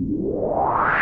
you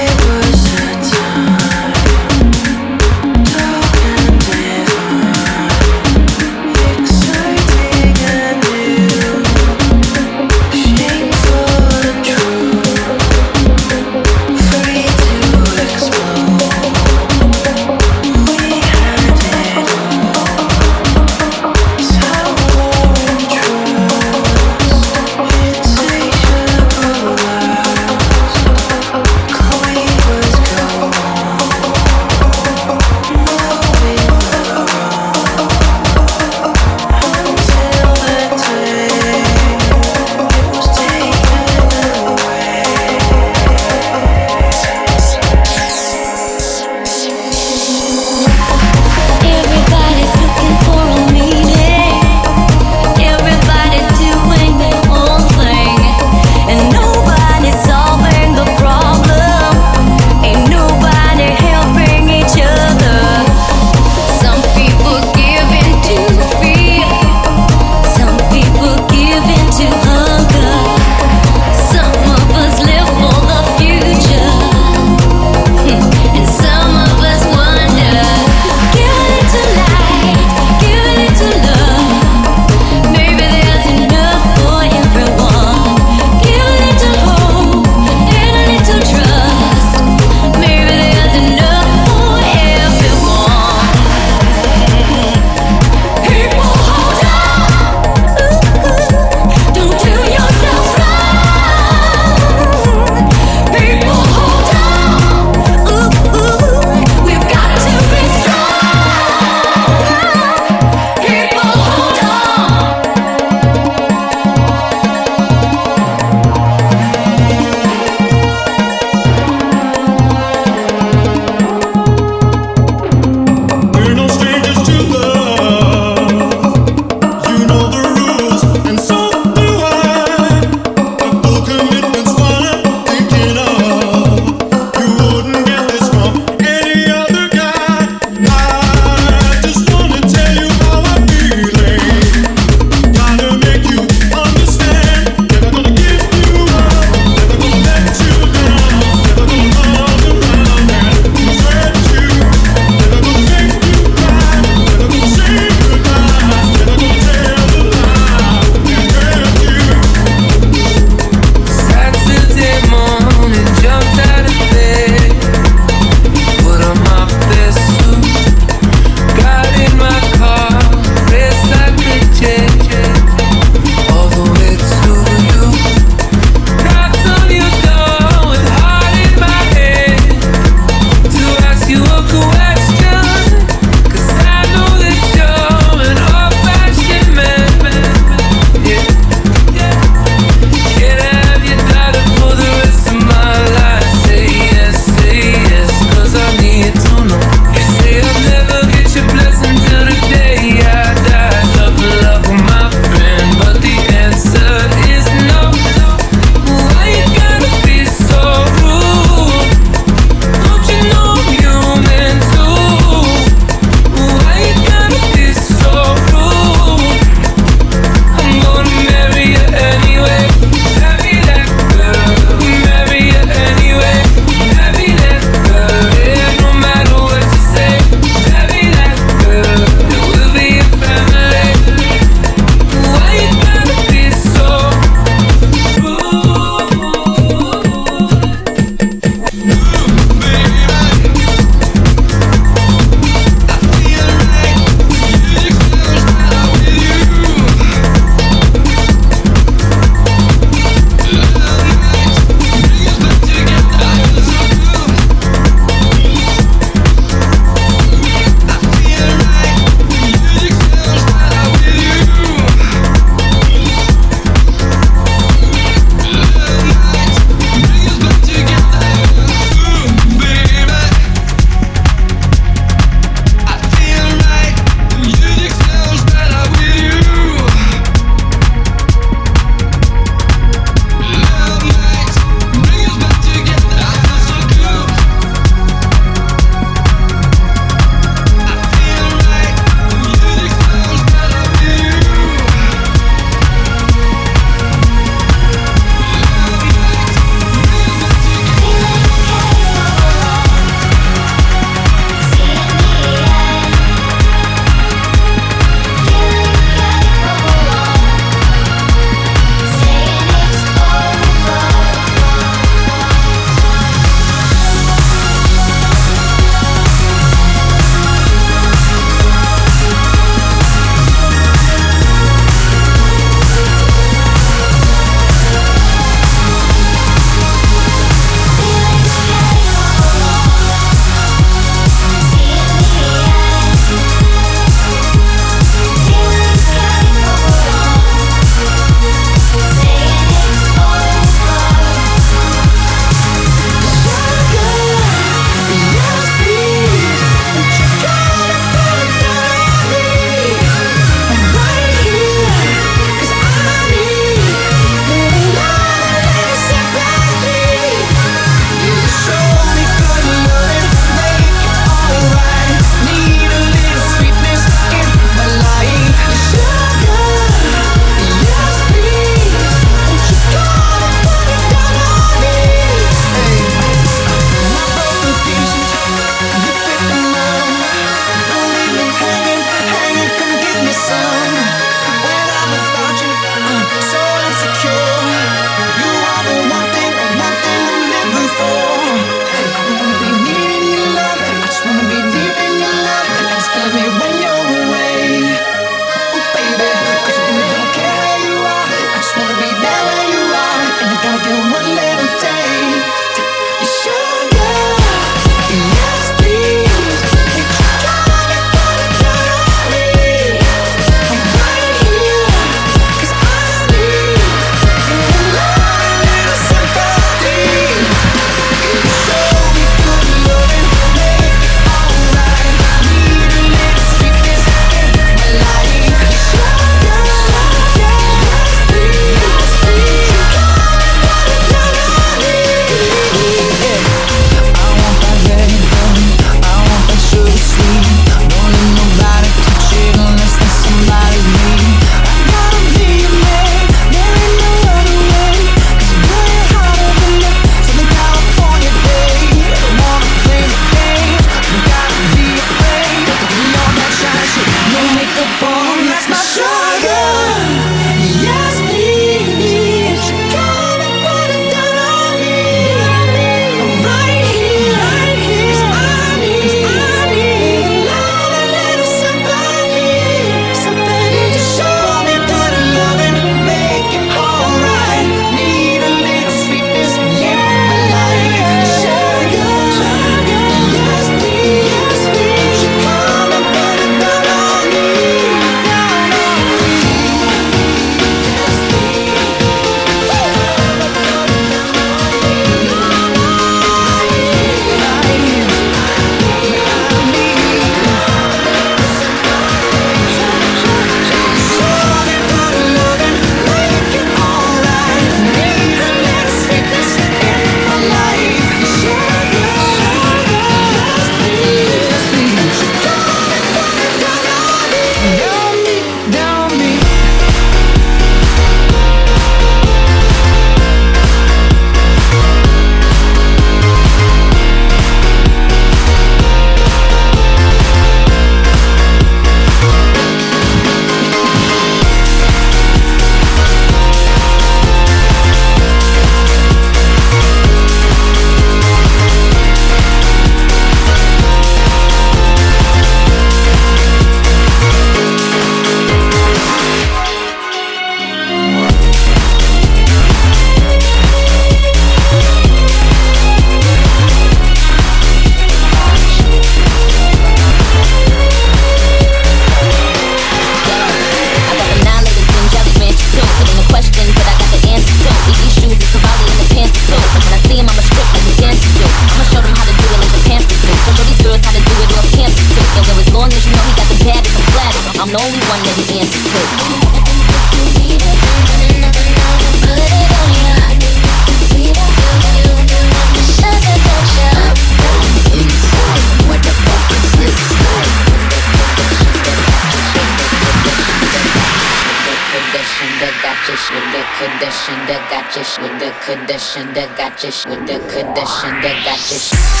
got you.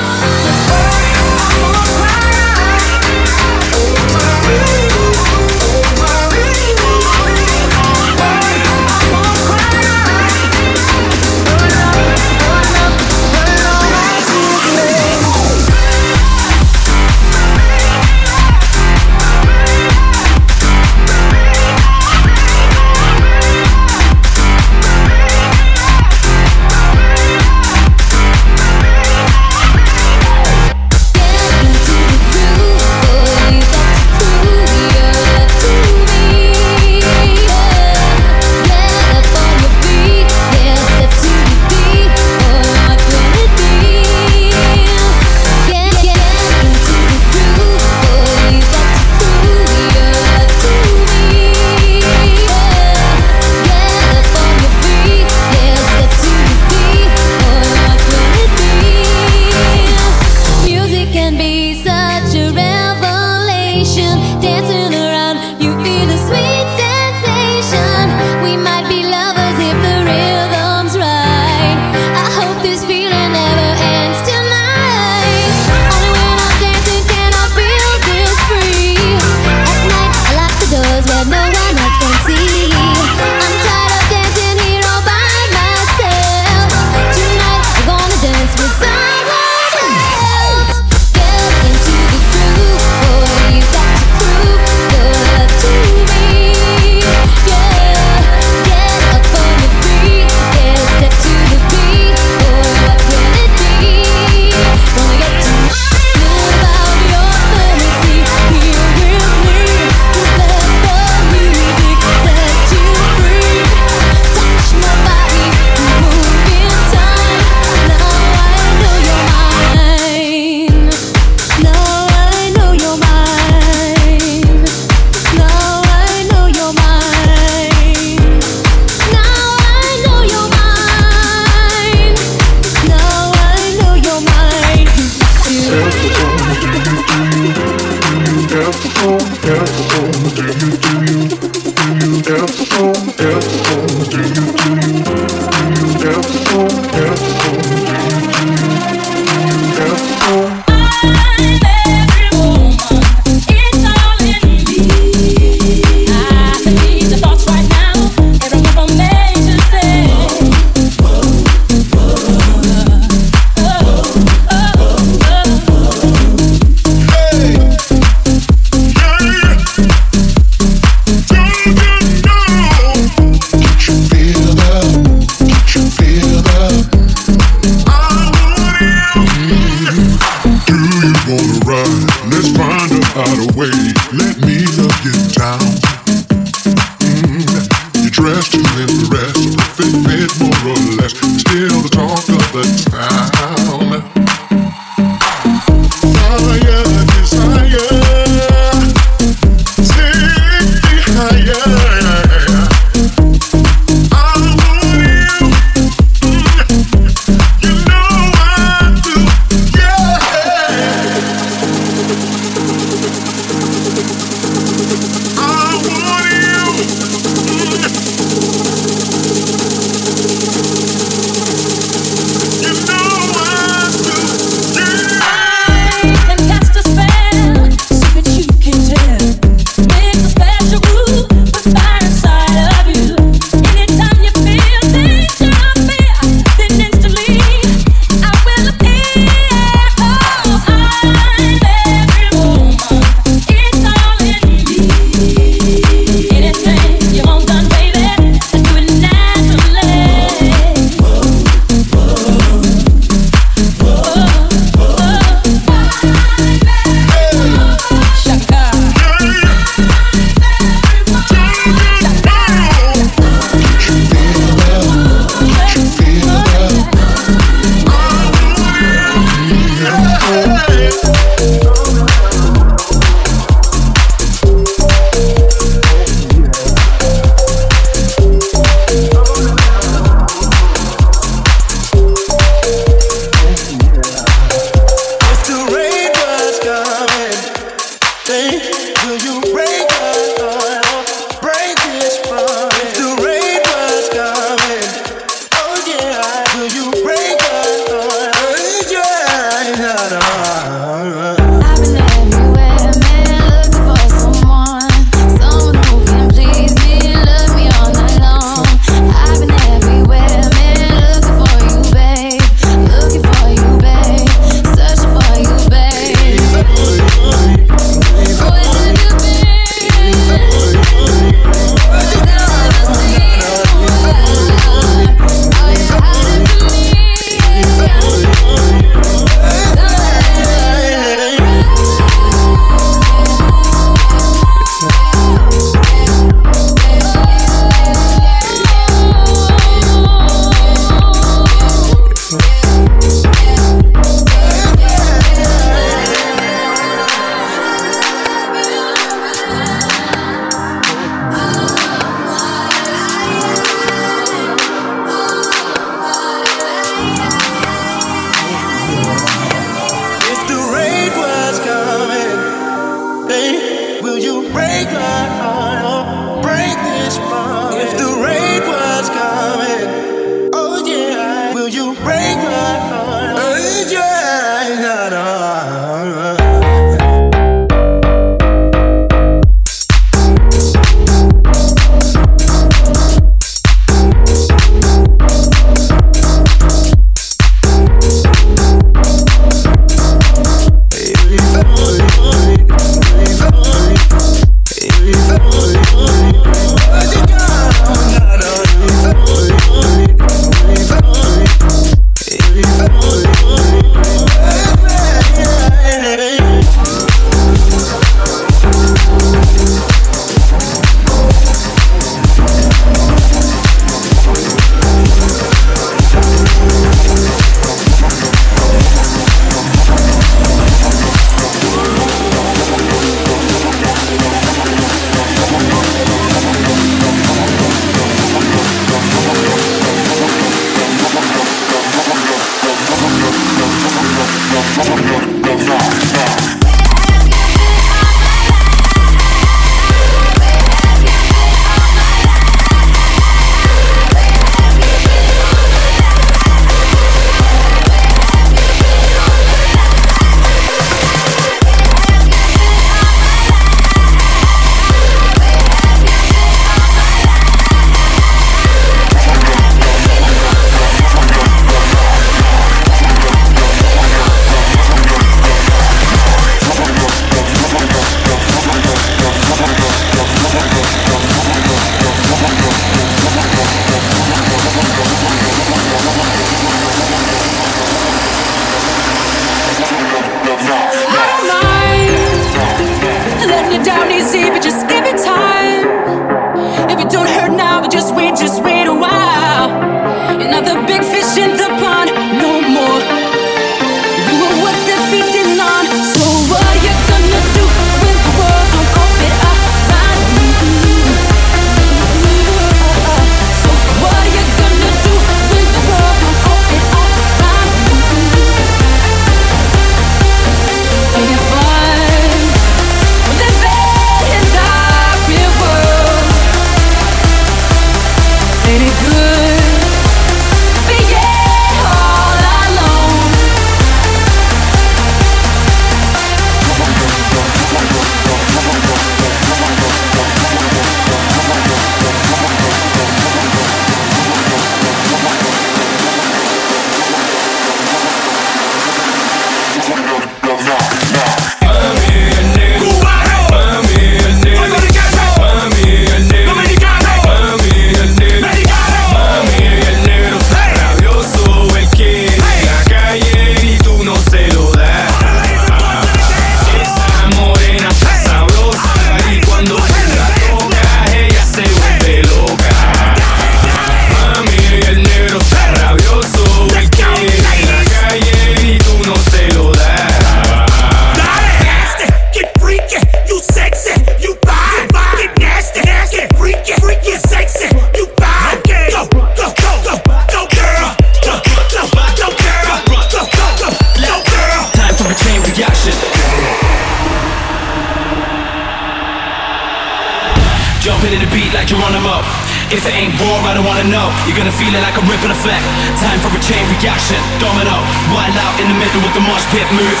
hip move,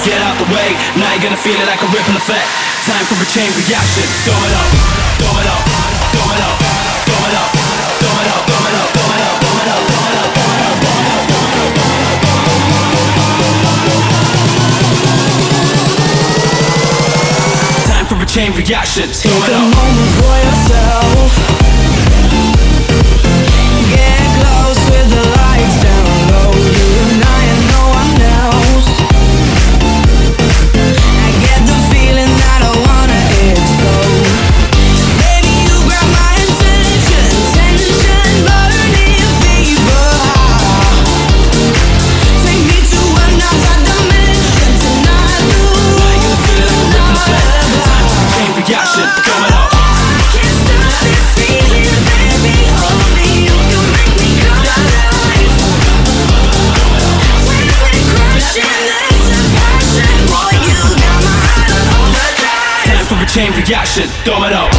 get out the way. Now you're gonna feel it like a ripple effect. Time for a chain reaction. Domino, domino, up, domino, domino, domino, domino, domino, up. Time for a chain reaction. Take a moment for yourself. reaction domino.